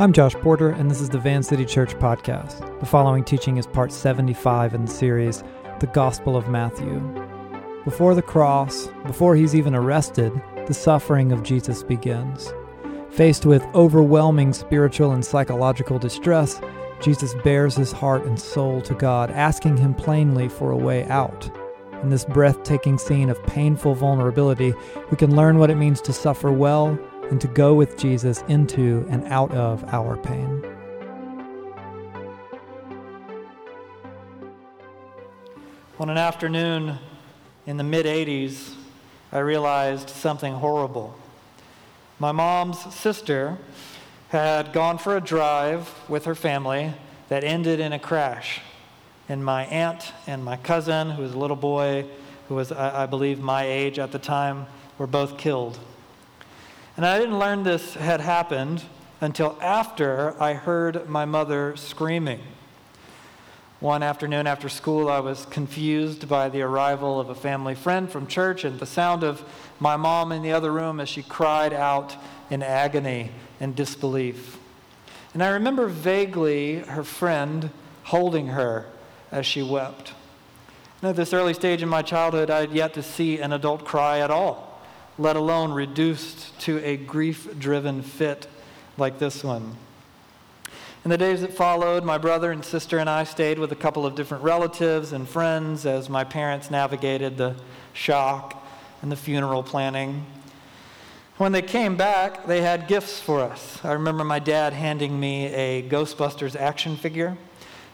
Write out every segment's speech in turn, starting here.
I'm Josh Porter, and this is the Van City Church podcast. The following teaching is part 75 in the series, The Gospel of Matthew. Before the cross, before he's even arrested, the suffering of Jesus begins. Faced with overwhelming spiritual and psychological distress, Jesus bares his heart and soul to God, asking him plainly for a way out. In this breathtaking scene of painful vulnerability, we can learn what it means to suffer well and to go with Jesus into and out of our pain. On an afternoon in the mid 80s, I realized something horrible. My mom's sister had gone for a drive with her family that ended in a crash. And my aunt and my cousin, who was a little boy, who was, I, believe, my age at the time, were both killed. And I didn't learn this had happened until after I heard my mother screaming. One afternoon after school, I was confused by the arrival of a family friend from church and the sound of my mom in the other room as she cried out in agony and disbelief. And I remember vaguely her friend holding her as she wept. And at this early stage in my childhood, I had yet to see an adult cry at all let alone reduced to a grief driven fit like this one. In the days that followed, my brother and sister and I stayed with a couple of different relatives and friends as my parents navigated the shock and the funeral planning. When they came back, they had gifts for us. I remember my dad handing me a Ghostbusters action figure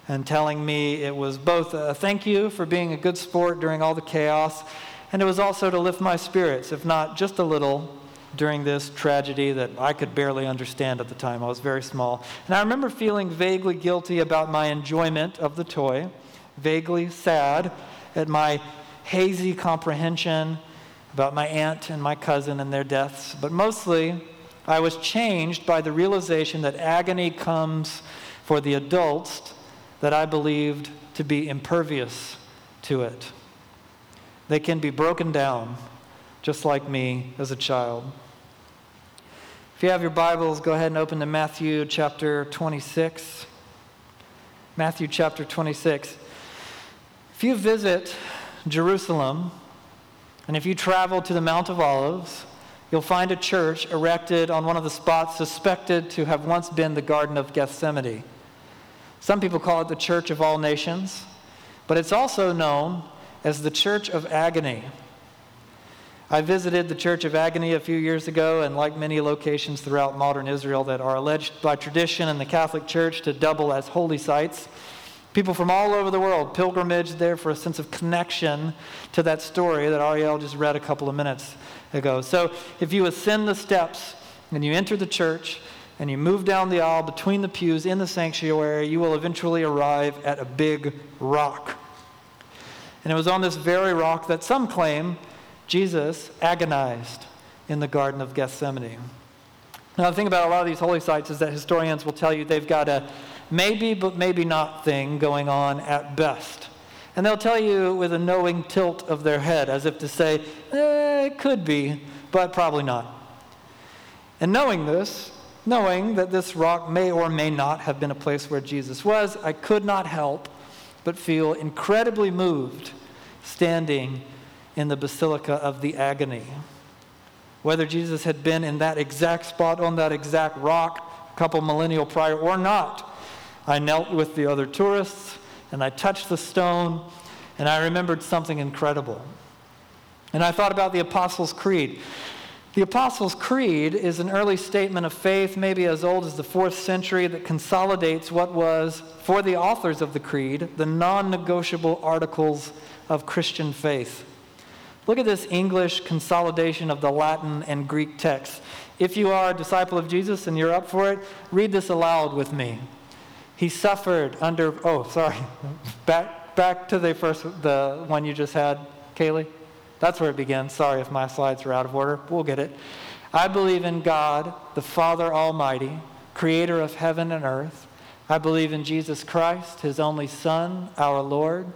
and telling me it was both a thank you for being a good sport during all the chaos and it was also to lift my spirits, if not just a little, during this tragedy that I could barely understand at the time. I was very small. And I remember feeling vaguely guilty about my enjoyment of the toy, vaguely sad at my hazy comprehension about my aunt and my cousin and their deaths. But mostly, I was changed by the realization that agony comes for the adults that I believed to be impervious to it. They can be broken down, just like me as a child. If you have your Bibles, go ahead and open to Matthew chapter 26. Matthew chapter 26. If you visit Jerusalem, and if you travel to the Mount of Olives, you'll find a church erected on one of the spots suspected to have once been the Garden of Gethsemane. Some people call it the Church of All Nations, but it's also known as the Church of Agony. I visited the Church of Agony a few years ago, and like many locations throughout modern Israel that are alleged by tradition in the Catholic Church to double as holy sites, people from all over the world pilgrimage there for a sense of connection to that story that Ariel just read a couple of minutes ago. So if you ascend the steps and you enter the church, and you move down the aisle between the pews in the sanctuary, you will eventually arrive at a big rock. And it was on this very rock that some claim Jesus agonized in the Garden of Gethsemane. Now, the thing about a lot of these holy sites is that historians will tell you they've got a maybe but maybe not thing going on at best. And they'll tell you with a knowing tilt of their head, as if to say, eh, it could be, but probably not. And knowing this, knowing that this rock may or may not have been a place where Jesus was, I could not help but feel incredibly moved standing in the Basilica of the Agony. Whether Jesus had been in that exact spot on that exact rock a couple millennial prior or not, I knelt with the other tourists and I touched the stone and I remembered something incredible. And I thought about the Apostles' Creed. The Apostles' Creed is an early statement of faith, maybe as old as the fourth century, that consolidates what was, for the authors of the Creed, the non negotiable articles of Christian faith. Look at this English consolidation of the Latin and Greek texts. If you are a disciple of Jesus and you're up for it, read this aloud with me. He suffered under, oh, sorry, back, back to the first, the one you just had, Kaylee. That's where it begins. Sorry if my slides are out of order. We'll get it. I believe in God, the Father Almighty, creator of heaven and earth. I believe in Jesus Christ, his only Son, our Lord.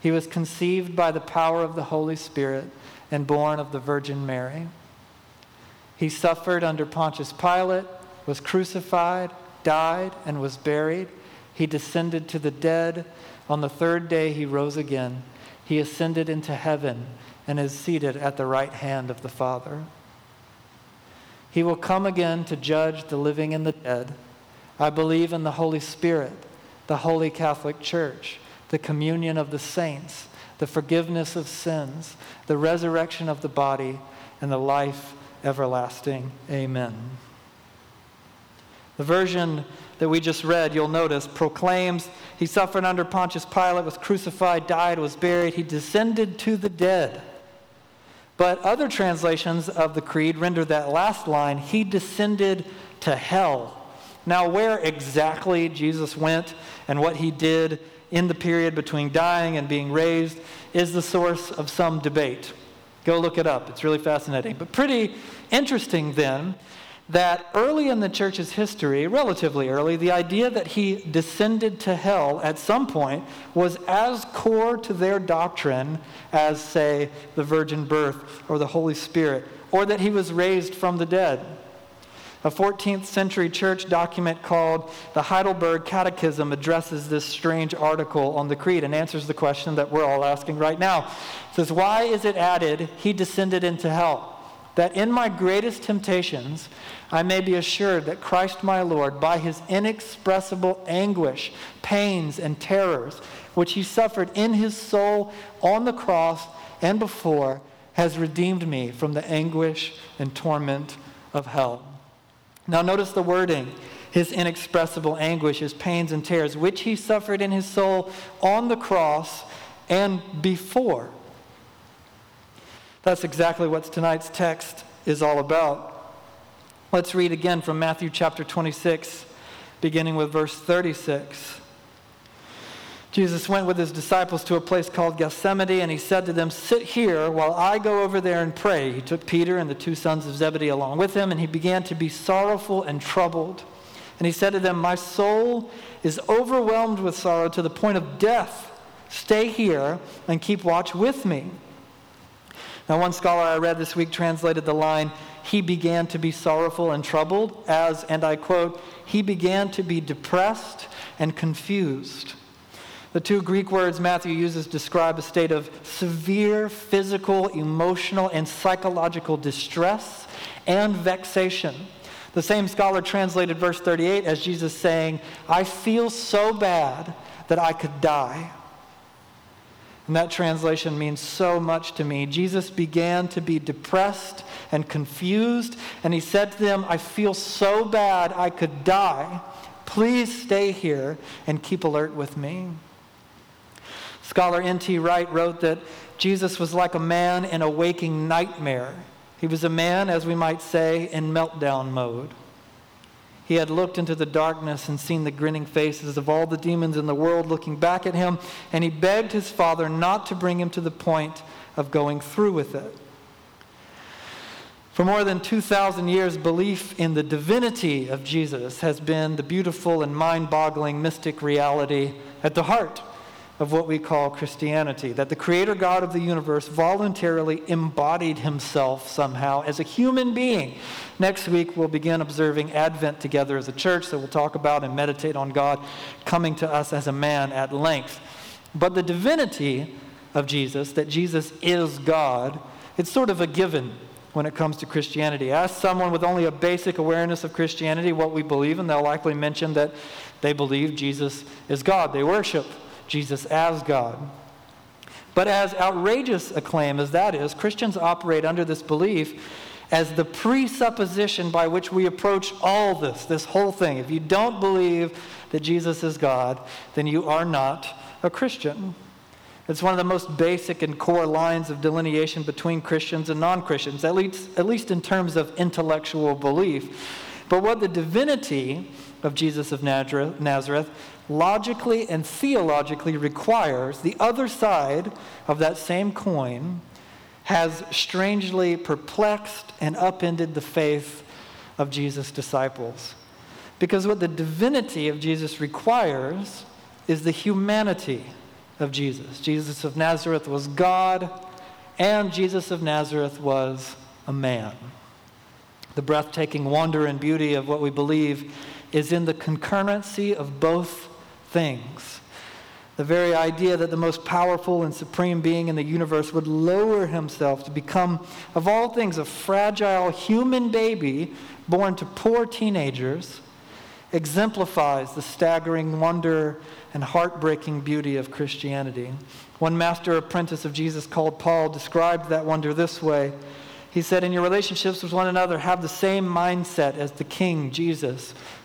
He was conceived by the power of the Holy Spirit and born of the Virgin Mary. He suffered under Pontius Pilate, was crucified, died, and was buried. He descended to the dead. On the third day, he rose again. He ascended into heaven and is seated at the right hand of the Father. He will come again to judge the living and the dead. I believe in the Holy Spirit, the Holy Catholic Church, the communion of the saints, the forgiveness of sins, the resurrection of the body, and the life everlasting. Amen. The version that we just read, you'll notice, proclaims he suffered under Pontius Pilate, was crucified, died, was buried, he descended to the dead. But other translations of the creed render that last line, he descended to hell. Now, where exactly Jesus went and what he did in the period between dying and being raised is the source of some debate. Go look it up, it's really fascinating. But pretty interesting then that early in the church's history, relatively early, the idea that he descended to hell at some point was as core to their doctrine as, say, the virgin birth or the Holy Spirit, or that he was raised from the dead. A 14th century church document called the Heidelberg Catechism addresses this strange article on the Creed and answers the question that we're all asking right now. It says, Why is it added, He descended into hell? That in my greatest temptations, I may be assured that Christ my Lord, by his inexpressible anguish, pains, and terrors, which he suffered in his soul on the cross and before, has redeemed me from the anguish and torment of hell. Now, notice the wording his inexpressible anguish, his pains and tears, which he suffered in his soul on the cross and before. That's exactly what tonight's text is all about. Let's read again from Matthew chapter 26, beginning with verse 36. Jesus went with his disciples to a place called Gethsemane, and he said to them, Sit here while I go over there and pray. He took Peter and the two sons of Zebedee along with him, and he began to be sorrowful and troubled. And he said to them, My soul is overwhelmed with sorrow to the point of death. Stay here and keep watch with me. Now, one scholar I read this week translated the line, he began to be sorrowful and troubled, as, and I quote, he began to be depressed and confused. The two Greek words Matthew uses describe a state of severe physical, emotional, and psychological distress and vexation. The same scholar translated verse 38 as Jesus saying, I feel so bad that I could die. And that translation means so much to me. Jesus began to be depressed and confused, and he said to them, I feel so bad I could die. Please stay here and keep alert with me. Scholar N.T. Wright wrote that Jesus was like a man in a waking nightmare. He was a man, as we might say, in meltdown mode. He had looked into the darkness and seen the grinning faces of all the demons in the world looking back at him, and he begged his father not to bring him to the point of going through with it. For more than 2,000 years, belief in the divinity of Jesus has been the beautiful and mind boggling mystic reality at the heart of what we call Christianity. That the Creator God of the universe voluntarily embodied himself somehow as a human being. Next week, we'll begin observing Advent together as a church, so we'll talk about and meditate on God coming to us as a man at length. But the divinity of Jesus, that Jesus is God, it's sort of a given when it comes to Christianity. Ask someone with only a basic awareness of Christianity what we believe, and they'll likely mention that they believe Jesus is God. They worship Jesus as God. But as outrageous a claim as that is, Christians operate under this belief as the presupposition by which we approach all this, this whole thing. If you don't believe that Jesus is God, then you are not a Christian. It's one of the most basic and core lines of delineation between Christians and non Christians, at least, at least in terms of intellectual belief. But what the divinity of Jesus of Nazareth logically and theologically requires the other side of that same coin has strangely perplexed and upended the faith of Jesus' disciples. Because what the divinity of Jesus requires is the humanity of Jesus. Jesus of Nazareth was God, and Jesus of Nazareth was a man. The breathtaking wonder and beauty of what we believe is in the concurrency of both things. The very idea that the most powerful and supreme being in the universe would lower himself to become, of all things, a fragile human baby born to poor teenagers exemplifies the staggering wonder and heartbreaking beauty of Christianity. One master apprentice of Jesus called Paul described that wonder this way. He said, In your relationships with one another, have the same mindset as the King Jesus,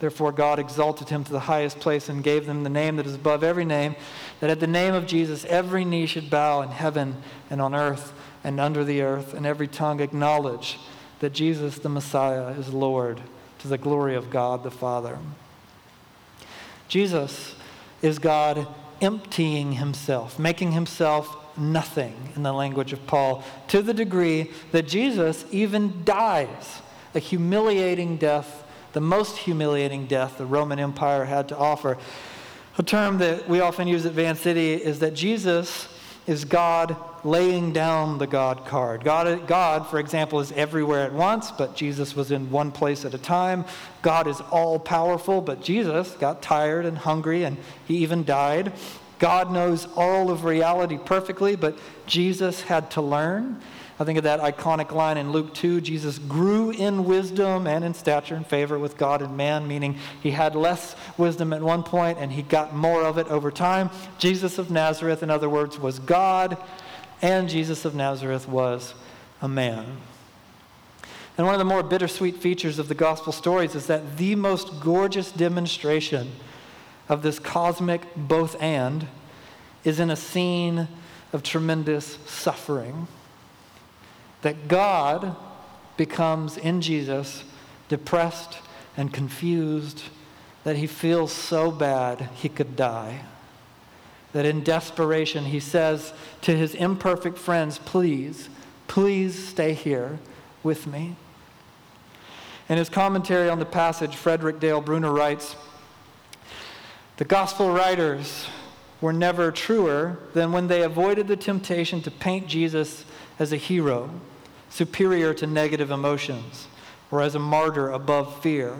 Therefore, God exalted him to the highest place and gave them the name that is above every name, that at the name of Jesus every knee should bow in heaven and on earth and under the earth, and every tongue acknowledge that Jesus the Messiah is Lord to the glory of God the Father. Jesus is God emptying himself, making himself nothing, in the language of Paul, to the degree that Jesus even dies a humiliating death the most humiliating death the Roman Empire had to offer. A term that we often use at Van City is that Jesus is God laying down the God card. God, God, for example, is everywhere at once, but Jesus was in one place at a time. God is all powerful, but Jesus got tired and hungry and he even died. God knows all of reality perfectly, but Jesus had to learn. I think of that iconic line in Luke 2 Jesus grew in wisdom and in stature and favor with God and man, meaning he had less wisdom at one point and he got more of it over time. Jesus of Nazareth, in other words, was God, and Jesus of Nazareth was a man. And one of the more bittersweet features of the gospel stories is that the most gorgeous demonstration of this cosmic both and is in a scene of tremendous suffering that God becomes in Jesus depressed and confused that he feels so bad he could die. That in desperation he says to his imperfect friends, Please, please stay here with me. In his commentary on the passage, Frederick Dale Bruner writes The gospel writers were never truer than when they avoided the temptation to paint Jesus as a hero, superior to negative emotions, or as a martyr above fear.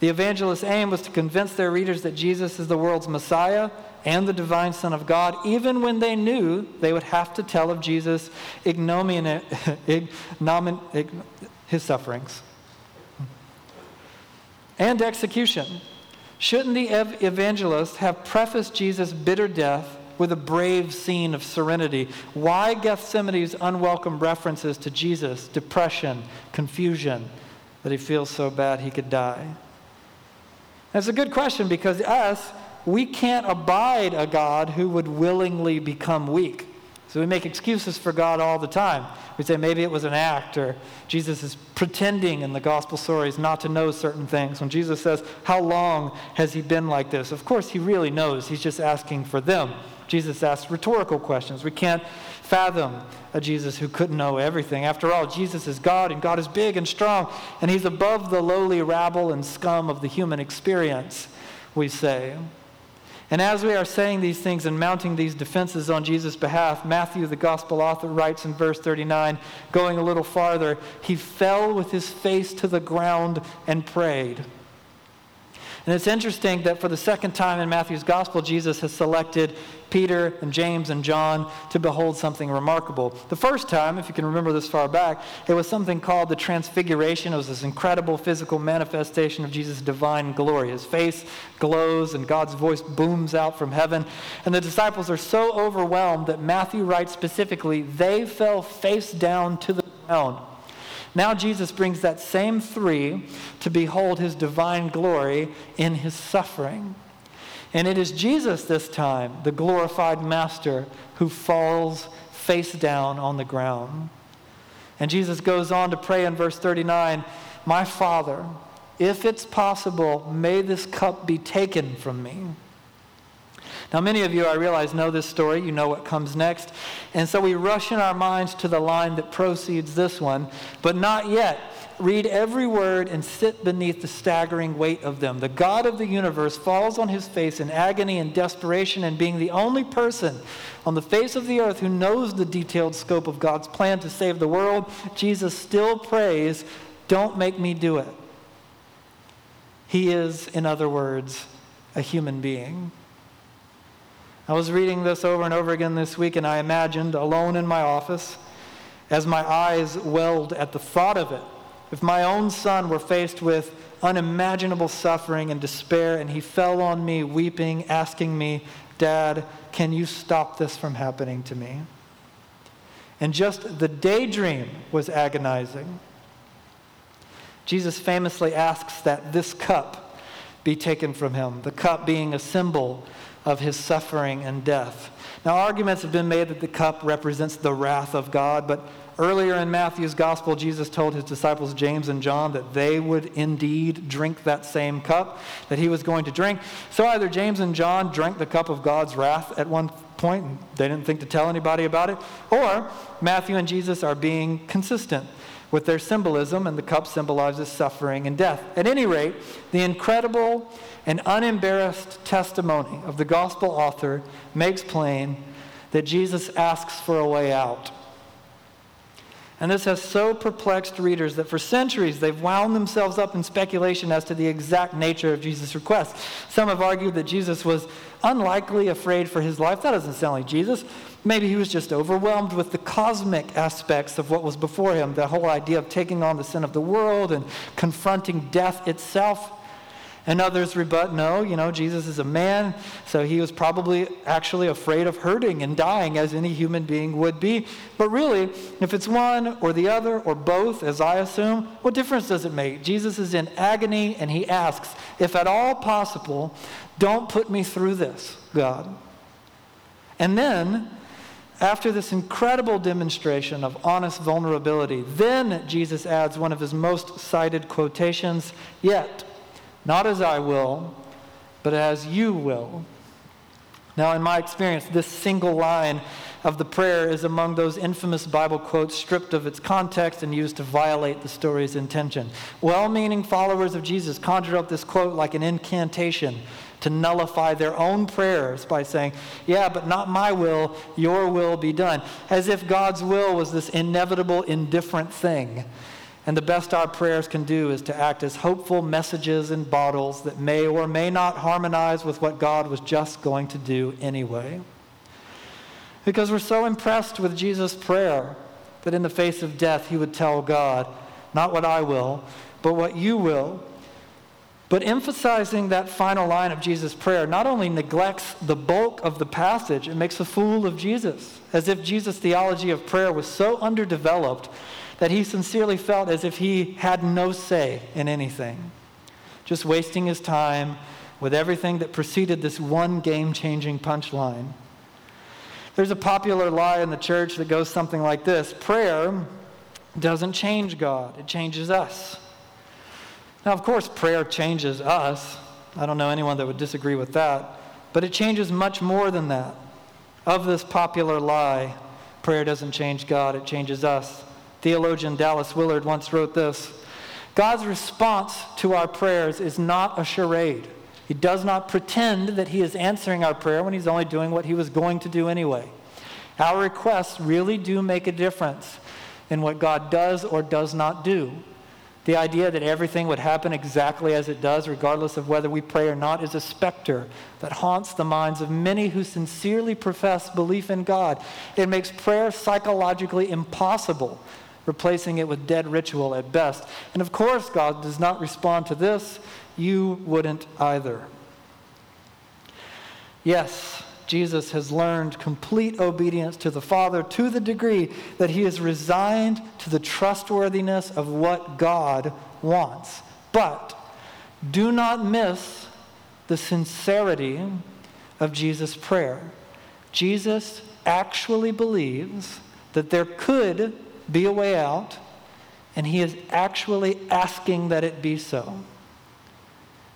The evangelist's aim was to convince their readers that Jesus is the world's Messiah and the divine Son of God, even when they knew they would have to tell of Jesus' ignominy, his sufferings and execution. Shouldn't the evangelist have prefaced Jesus' bitter death with a brave scene of serenity. Why Gethsemane's unwelcome references to Jesus, depression, confusion, that he feels so bad he could die? That's a good question because us, we can't abide a God who would willingly become weak. So we make excuses for God all the time. We say maybe it was an act, or Jesus is pretending in the gospel stories not to know certain things. When Jesus says, How long has he been like this? Of course, he really knows. He's just asking for them. Jesus asks rhetorical questions. We can't fathom a Jesus who couldn't know everything. After all, Jesus is God, and God is big and strong, and He's above the lowly rabble and scum of the human experience, we say. And as we are saying these things and mounting these defenses on Jesus' behalf, Matthew, the gospel author, writes in verse 39, going a little farther, he fell with his face to the ground and prayed. And it's interesting that for the second time in Matthew's gospel, Jesus has selected Peter and James and John to behold something remarkable. The first time, if you can remember this far back, it was something called the Transfiguration. It was this incredible physical manifestation of Jesus' divine glory. His face glows and God's voice booms out from heaven. And the disciples are so overwhelmed that Matthew writes specifically, they fell face down to the ground. Now Jesus brings that same three to behold his divine glory in his suffering. And it is Jesus this time, the glorified Master, who falls face down on the ground. And Jesus goes on to pray in verse 39 My Father, if it's possible, may this cup be taken from me. Now, many of you, I realize, know this story. You know what comes next. And so we rush in our minds to the line that proceeds this one, but not yet. Read every word and sit beneath the staggering weight of them. The God of the universe falls on his face in agony and desperation, and being the only person on the face of the earth who knows the detailed scope of God's plan to save the world, Jesus still prays, Don't make me do it. He is, in other words, a human being. I was reading this over and over again this week, and I imagined, alone in my office, as my eyes welled at the thought of it, if my own son were faced with unimaginable suffering and despair, and he fell on me weeping, asking me, Dad, can you stop this from happening to me? And just the daydream was agonizing. Jesus famously asks that this cup be taken from him, the cup being a symbol of his suffering and death. Now, arguments have been made that the cup represents the wrath of God, but earlier in Matthew's gospel, Jesus told his disciples, James and John, that they would indeed drink that same cup that he was going to drink. So either James and John drank the cup of God's wrath at one point, and they didn't think to tell anybody about it, or Matthew and Jesus are being consistent with their symbolism, and the cup symbolizes suffering and death. At any rate, the incredible and unembarrassed testimony of the gospel author makes plain that Jesus asks for a way out. And this has so perplexed readers that for centuries they've wound themselves up in speculation as to the exact nature of Jesus' request. Some have argued that Jesus was unlikely afraid for his life. That doesn't sound like Jesus. Maybe he was just overwhelmed with the cosmic aspects of what was before him, the whole idea of taking on the sin of the world and confronting death itself. And others rebut, no, you know, Jesus is a man, so he was probably actually afraid of hurting and dying as any human being would be. But really, if it's one or the other or both, as I assume, what difference does it make? Jesus is in agony and he asks, if at all possible, don't put me through this, God. And then, after this incredible demonstration of honest vulnerability, then Jesus adds one of his most cited quotations, yet not as I will, but as you will. Now, in my experience, this single line of the prayer is among those infamous Bible quotes stripped of its context and used to violate the story's intention. Well meaning followers of Jesus conjure up this quote like an incantation to nullify their own prayers by saying, Yeah, but not my will, your will be done. As if God's will was this inevitable, indifferent thing and the best our prayers can do is to act as hopeful messages in bottles that may or may not harmonize with what God was just going to do anyway. Because we're so impressed with Jesus' prayer that in the face of death, he would tell God, Not what I will, but what you will. But emphasizing that final line of Jesus' prayer not only neglects the bulk of the passage, it makes a fool of Jesus, as if Jesus' theology of prayer was so underdeveloped that he sincerely felt as if he had no say in anything, just wasting his time with everything that preceded this one game changing punchline. There's a popular lie in the church that goes something like this prayer doesn't change God, it changes us. Now, of course, prayer changes us. I don't know anyone that would disagree with that. But it changes much more than that. Of this popular lie, prayer doesn't change God, it changes us. Theologian Dallas Willard once wrote this God's response to our prayers is not a charade. He does not pretend that He is answering our prayer when He's only doing what He was going to do anyway. Our requests really do make a difference in what God does or does not do. The idea that everything would happen exactly as it does, regardless of whether we pray or not, is a specter that haunts the minds of many who sincerely profess belief in God. It makes prayer psychologically impossible replacing it with dead ritual at best. And of course, God does not respond to this. You wouldn't either. Yes, Jesus has learned complete obedience to the Father to the degree that he is resigned to the trustworthiness of what God wants. But do not miss the sincerity of Jesus' prayer. Jesus actually believes that there could be a way out, and he is actually asking that it be so.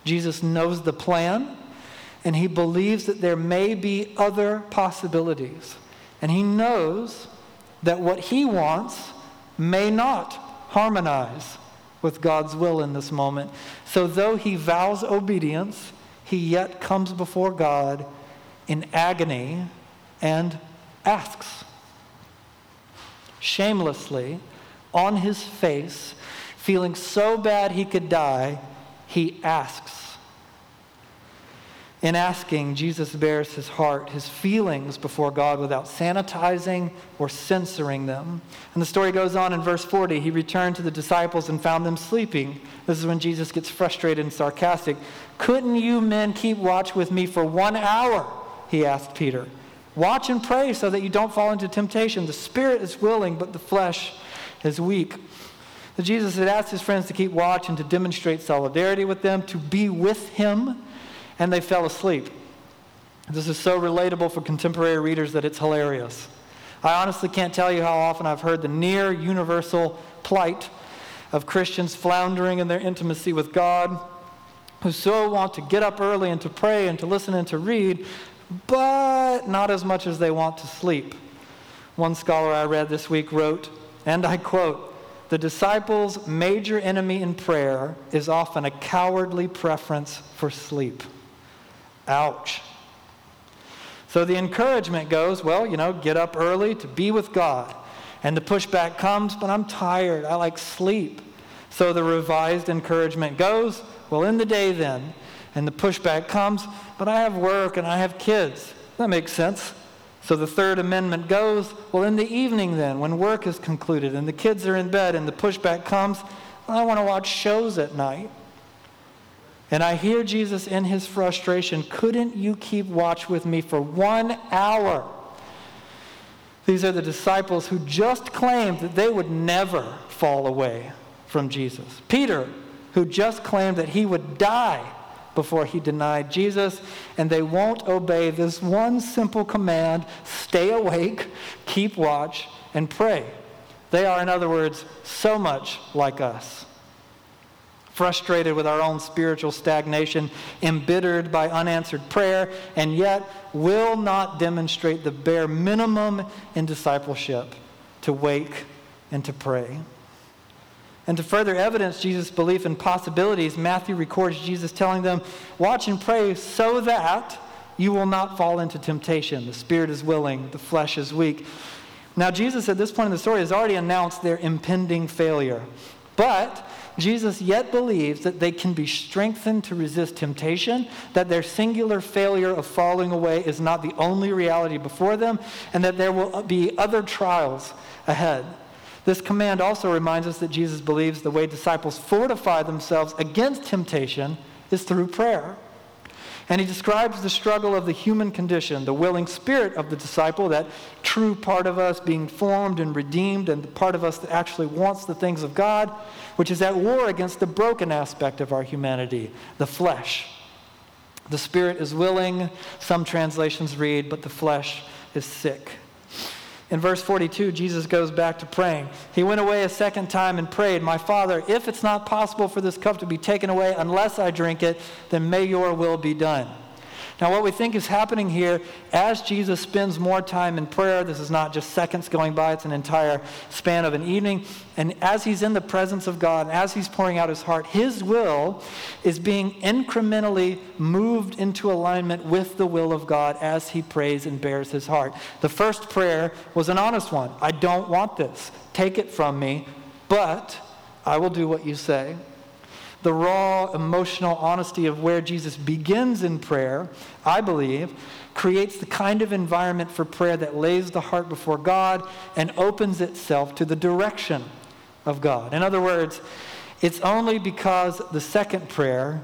Jesus knows the plan, and he believes that there may be other possibilities. And he knows that what he wants may not harmonize with God's will in this moment. So, though he vows obedience, he yet comes before God in agony and asks. Shamelessly, on his face, feeling so bad he could die, he asks. In asking, Jesus bares his heart, his feelings before God without sanitizing or censoring them. And the story goes on in verse 40. He returned to the disciples and found them sleeping. This is when Jesus gets frustrated and sarcastic. Couldn't you men keep watch with me for one hour? He asked Peter. Watch and pray so that you don't fall into temptation. The spirit is willing, but the flesh is weak. So Jesus had asked his friends to keep watch and to demonstrate solidarity with them, to be with him and they fell asleep. This is so relatable for contemporary readers that it's hilarious. I honestly can't tell you how often I've heard the near universal plight of Christians floundering in their intimacy with God, who so want to get up early and to pray and to listen and to read, but not as much as they want to sleep. One scholar I read this week wrote, and I quote, the disciples' major enemy in prayer is often a cowardly preference for sleep. Ouch. So the encouragement goes, well, you know, get up early to be with God. And the pushback comes, but I'm tired. I like sleep. So the revised encouragement goes, well, in the day then. And the pushback comes, but I have work and I have kids. That makes sense. So the third amendment goes, well, in the evening then, when work is concluded and the kids are in bed and the pushback comes, I want to watch shows at night. And I hear Jesus in his frustration, couldn't you keep watch with me for one hour? These are the disciples who just claimed that they would never fall away from Jesus. Peter, who just claimed that he would die before he denied Jesus, and they won't obey this one simple command stay awake, keep watch, and pray. They are, in other words, so much like us frustrated with our own spiritual stagnation, embittered by unanswered prayer, and yet will not demonstrate the bare minimum in discipleship to wake and to pray. And to further evidence Jesus' belief in possibilities, Matthew records Jesus telling them, Watch and pray so that you will not fall into temptation. The spirit is willing, the flesh is weak. Now, Jesus at this point in the story has already announced their impending failure. But Jesus yet believes that they can be strengthened to resist temptation, that their singular failure of falling away is not the only reality before them, and that there will be other trials ahead. This command also reminds us that Jesus believes the way disciples fortify themselves against temptation is through prayer. And he describes the struggle of the human condition, the willing spirit of the disciple, that true part of us being formed and redeemed, and the part of us that actually wants the things of God, which is at war against the broken aspect of our humanity, the flesh. The spirit is willing, some translations read, but the flesh is sick. In verse 42, Jesus goes back to praying. He went away a second time and prayed, My Father, if it's not possible for this cup to be taken away unless I drink it, then may your will be done. Now, what we think is happening here, as Jesus spends more time in prayer, this is not just seconds going by, it's an entire span of an evening. And as he's in the presence of God, and as he's pouring out his heart, his will is being incrementally moved into alignment with the will of God as he prays and bares his heart. The first prayer was an honest one I don't want this. Take it from me, but I will do what you say the raw emotional honesty of where Jesus begins in prayer, I believe, creates the kind of environment for prayer that lays the heart before God and opens itself to the direction of God. In other words, it's only because the second prayer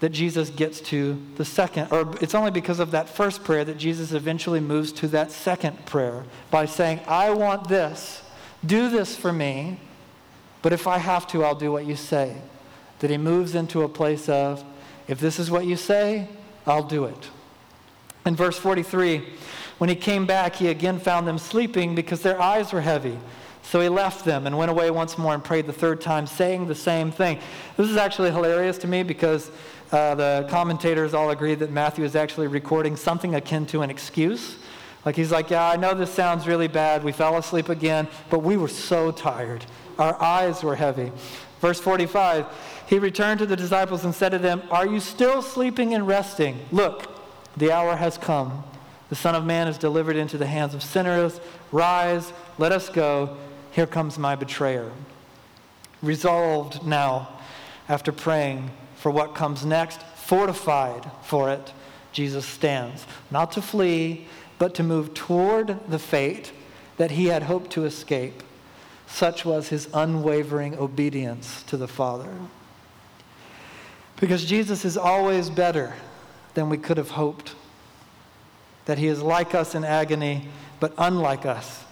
that Jesus gets to the second, or it's only because of that first prayer that Jesus eventually moves to that second prayer by saying, I want this, do this for me, but if I have to, I'll do what you say that he moves into a place of, if this is what you say, I'll do it. In verse 43, when he came back, he again found them sleeping because their eyes were heavy. So he left them and went away once more and prayed the third time, saying the same thing. This is actually hilarious to me because Uh, the commentators all agree that Matthew is actually recording something akin to an excuse. Like he's like, Yeah, I know this sounds really bad. We fell asleep again, but we were so tired. Our eyes were heavy. Verse 45 He returned to the disciples and said to them, Are you still sleeping and resting? Look, the hour has come. The Son of Man is delivered into the hands of sinners. Rise, let us go. Here comes my betrayer. Resolved now, after praying for what comes next, fortified for it, Jesus stands, not to flee, but to move toward the fate that he had hoped to escape. Such was his unwavering obedience to the Father. Because Jesus is always better than we could have hoped. That he is like us in agony, but unlike us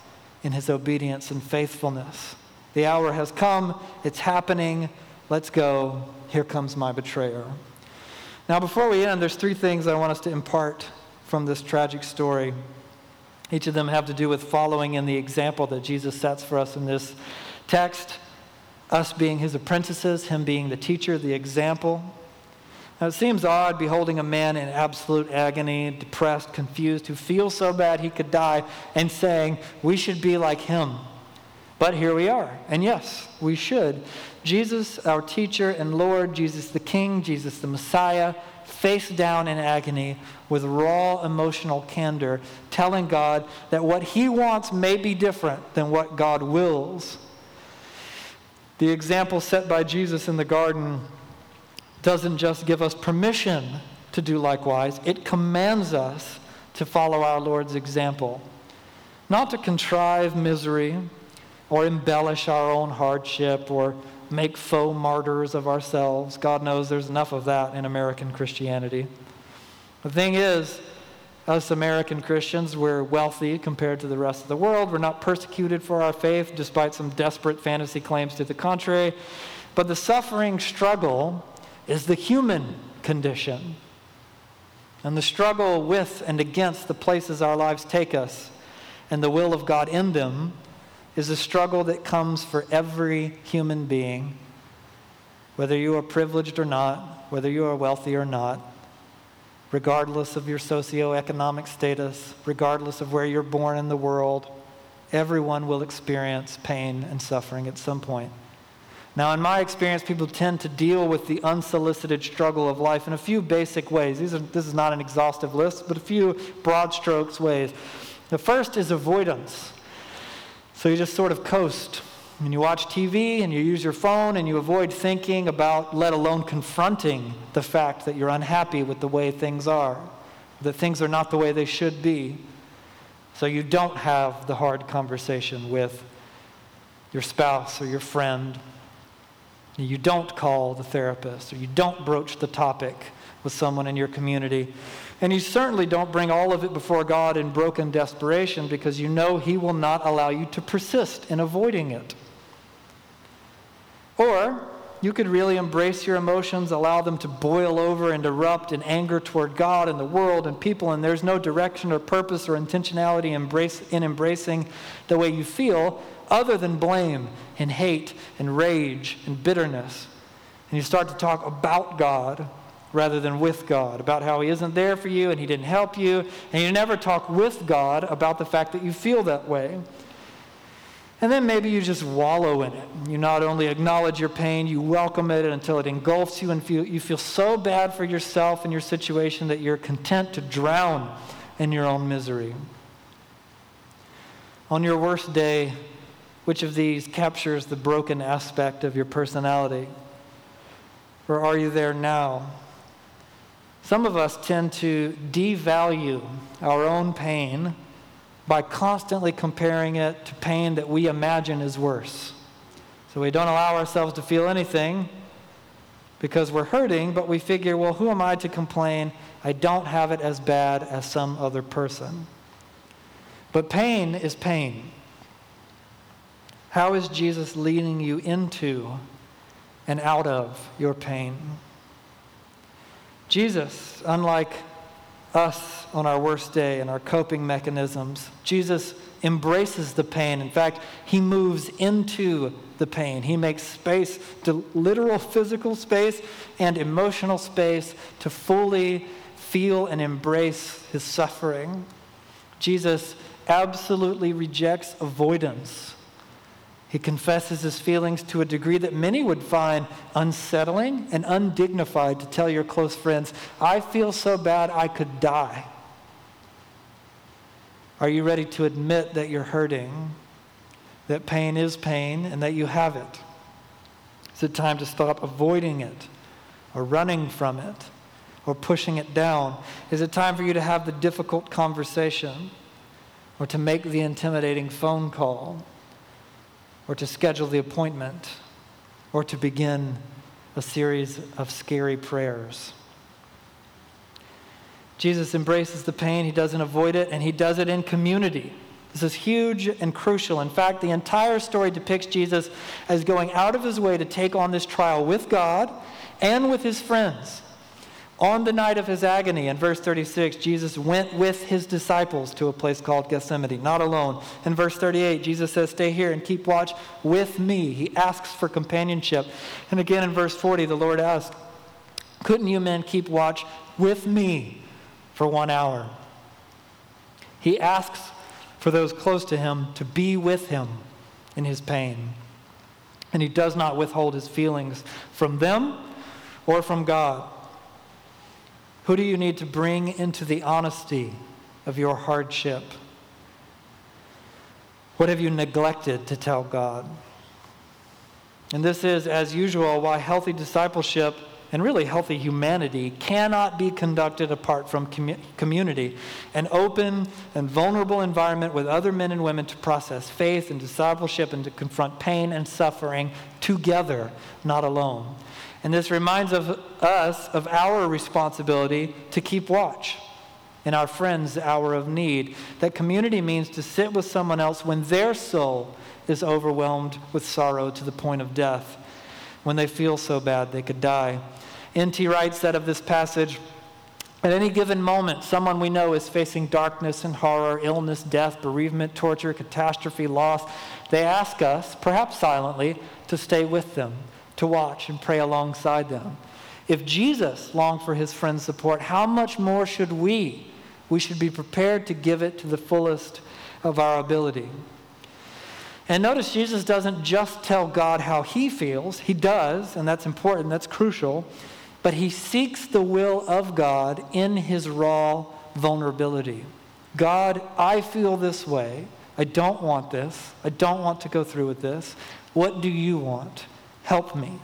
in his obedience and faithfulness. The hour has come, it's happening. Let's go. Here comes my betrayer. Now, before we end, there's three things I want us to impart from this tragic story. Each of them have to do with following in the example that Jesus sets for us in this text, us being his apprentices, him being the teacher, the example. Now, it seems odd beholding a man in absolute agony, depressed, confused, who feels so bad he could die, and saying, We should be like him. But here we are. And yes, we should. Jesus, our teacher and Lord, Jesus the King, Jesus the Messiah, face down in agony with raw emotional candor, telling God that what he wants may be different than what God wills. The example set by Jesus in the garden doesn't just give us permission to do likewise, it commands us to follow our Lord's example. Not to contrive misery or embellish our own hardship or make faux martyrs of ourselves. God knows there's enough of that in American Christianity. The thing is, us American Christians, we're wealthy compared to the rest of the world. We're not persecuted for our faith, despite some desperate fantasy claims to the contrary. But the suffering struggle is the human condition. And the struggle with and against the places our lives take us and the will of God in them is a struggle that comes for every human being, whether you are privileged or not, whether you are wealthy or not, regardless of your socioeconomic status, regardless of where you're born in the world. Everyone will experience pain and suffering at some point. Now, in my experience, people tend to deal with the unsolicited struggle of life in a few basic ways. These are, this is not an exhaustive list, but a few broad strokes ways. The first is avoidance. So you just sort of coast and you watch TV and you use your phone and you avoid thinking about, let alone confronting the fact that you're unhappy with the way things are, that things are not the way they should be. So you don't have the hard conversation with your spouse or your friend you don't call the therapist, or you don't broach the topic with someone in your community. And you certainly don't bring all of it before God in broken desperation because you know He will not allow you to persist in avoiding it. Or you could really embrace your emotions, allow them to boil over and erupt in anger toward God and the world and people, and there's no direction or purpose or intentionality in embracing the way you feel other than blame and hate and rage and bitterness. And you start to talk about God rather than with God, about how He isn't there for you and He didn't help you. And you never talk with God about the fact that you feel that way. And then maybe you just wallow in it. You not only acknowledge your pain, you welcome it until it engulfs you and feel, you feel so bad for yourself and your situation that you're content to drown in your own misery. On your worst day, which of these captures the broken aspect of your personality? Or are you there now? Some of us tend to devalue our own pain by constantly comparing it to pain that we imagine is worse. So we don't allow ourselves to feel anything because we're hurting, but we figure, well, who am I to complain? I don't have it as bad as some other person. But pain is pain. How is Jesus leading you into and out of your pain? Jesus, unlike us on our worst day and our coping mechanisms, Jesus embraces the pain. In fact, he moves into the pain. He makes space, to literal physical space and emotional space to fully feel and embrace his suffering. Jesus absolutely rejects avoidance. He confesses his feelings to a degree that many would find unsettling and undignified to tell your close friends, I feel so bad I could die. Are you ready to admit that you're hurting, that pain is pain, and that you have it? Is it time to stop avoiding it or running from it or pushing it down? Is it time for you to have the difficult conversation or to make the intimidating phone call? Or to schedule the appointment, or to begin a series of scary prayers. Jesus embraces the pain, he doesn't avoid it, and he does it in community. This is huge and crucial. In fact, the entire story depicts Jesus as going out of his way to take on this trial with God and with his friends. On the night of his agony, in verse 36, Jesus went with his disciples to a place called Gethsemane, not alone. In verse 38, Jesus says, Stay here and keep watch with me. He asks for companionship. And again in verse 40, the Lord asks, Couldn't you men keep watch with me for one hour? He asks for those close to him to be with him in his pain. And he does not withhold his feelings from them or from God. Who do you need to bring into the honesty of your hardship? What have you neglected to tell God? And this is, as usual, why healthy discipleship and really healthy humanity cannot be conducted apart from community. An open and vulnerable environment with other men and women to process faith and discipleship and to confront pain and suffering together, not alone. And this reminds of us of our responsibility to keep watch in our friends' hour of need. That community means to sit with someone else when their soul is overwhelmed with sorrow to the point of death, when they feel so bad they could die. N.T. writes that of this passage, at any given moment, someone we know is facing darkness and horror, illness, death, bereavement, torture, catastrophe, loss. They ask us, perhaps silently, to stay with them to watch and pray alongside them. If Jesus longed for his friends' support, how much more should we? We should be prepared to give it to the fullest of our ability. And notice Jesus doesn't just tell God how he feels, he does, and that's important, that's crucial, but he seeks the will of God in his raw vulnerability. God, I feel this way. I don't want this. I don't want to go through with this. What do you want? Help me.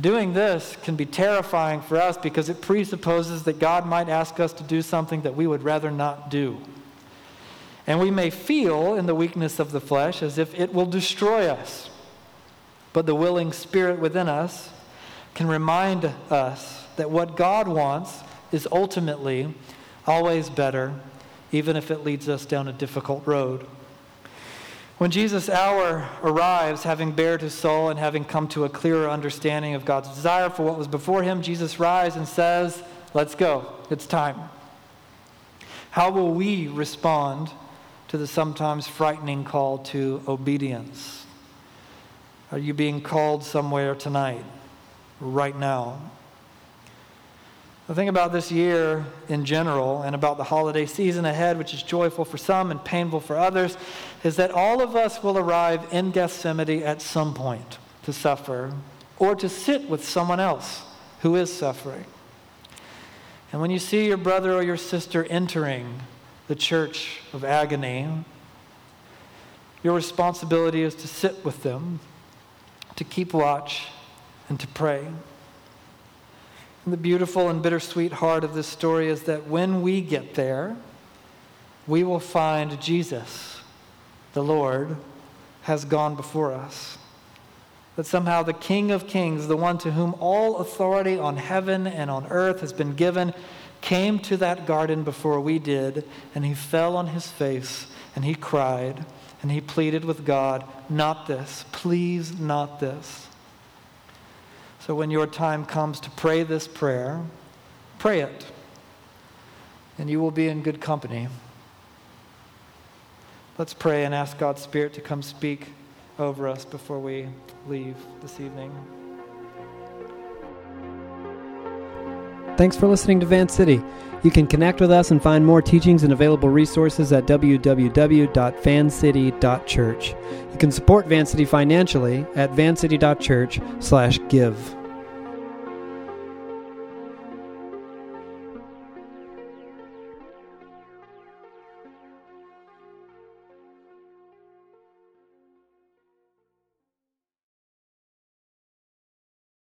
Doing this can be terrifying for us because it presupposes that God might ask us to do something that we would rather not do. And we may feel in the weakness of the flesh as if it will destroy us. But the willing spirit within us can remind us that what God wants is ultimately always better, even if it leads us down a difficult road. When Jesus' hour arrives, having bared his soul and having come to a clearer understanding of God's desire for what was before him, Jesus rises and says, Let's go. It's time. How will we respond to the sometimes frightening call to obedience? Are you being called somewhere tonight, right now? The thing about this year in general and about the holiday season ahead, which is joyful for some and painful for others, is that all of us will arrive in Gethsemane at some point to suffer or to sit with someone else who is suffering. And when you see your brother or your sister entering the church of agony, your responsibility is to sit with them, to keep watch, and to pray. And the beautiful and bittersweet heart of this story is that when we get there, we will find Jesus, the Lord, has gone before us. That somehow the King of Kings, the one to whom all authority on heaven and on earth has been given, came to that garden before we did, and he fell on his face and he cried and he pleaded with God, Not this, please, not this. So when your time comes to pray this prayer, pray it, and you will be in good company. Let's pray and ask God's Spirit to come speak over us before we leave this evening. Thanks for listening to Van City. You can connect with us and find more teachings and available resources at www.vancity.church. You can support Van City financially at vancity.church/give.